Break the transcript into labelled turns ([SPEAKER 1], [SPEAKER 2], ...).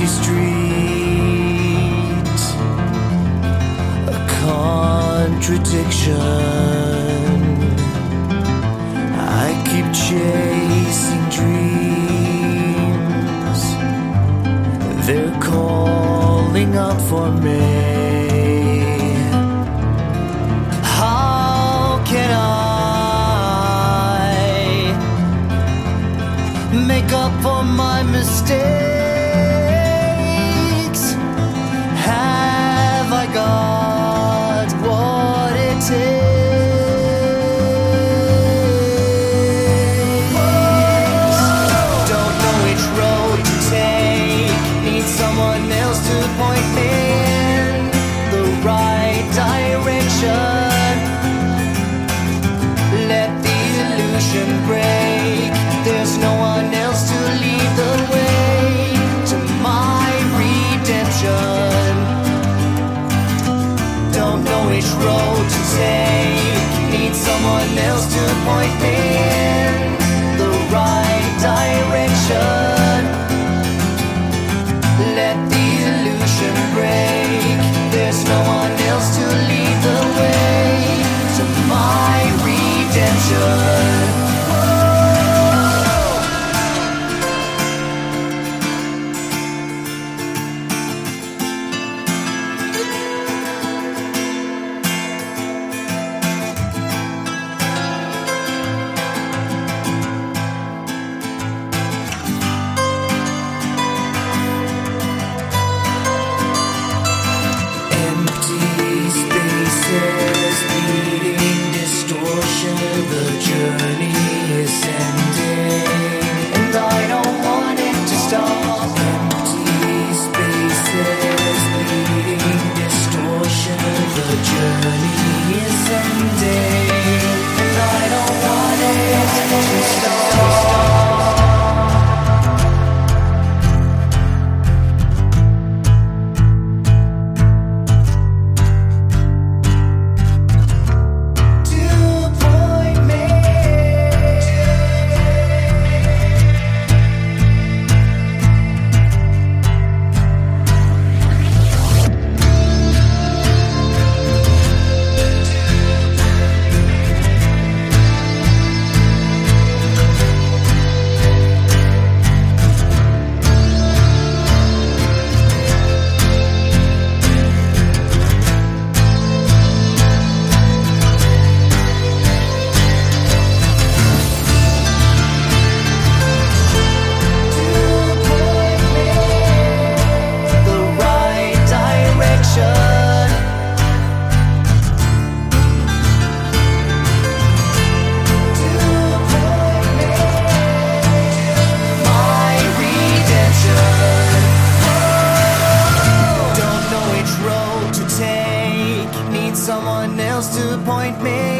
[SPEAKER 1] empty street, a contradiction. I keep chasing dreams, they're calling out for me. How can I make up for my mistakes. don't know which road to take. Need someone else to point me in. someone else to point me